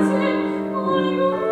Lord.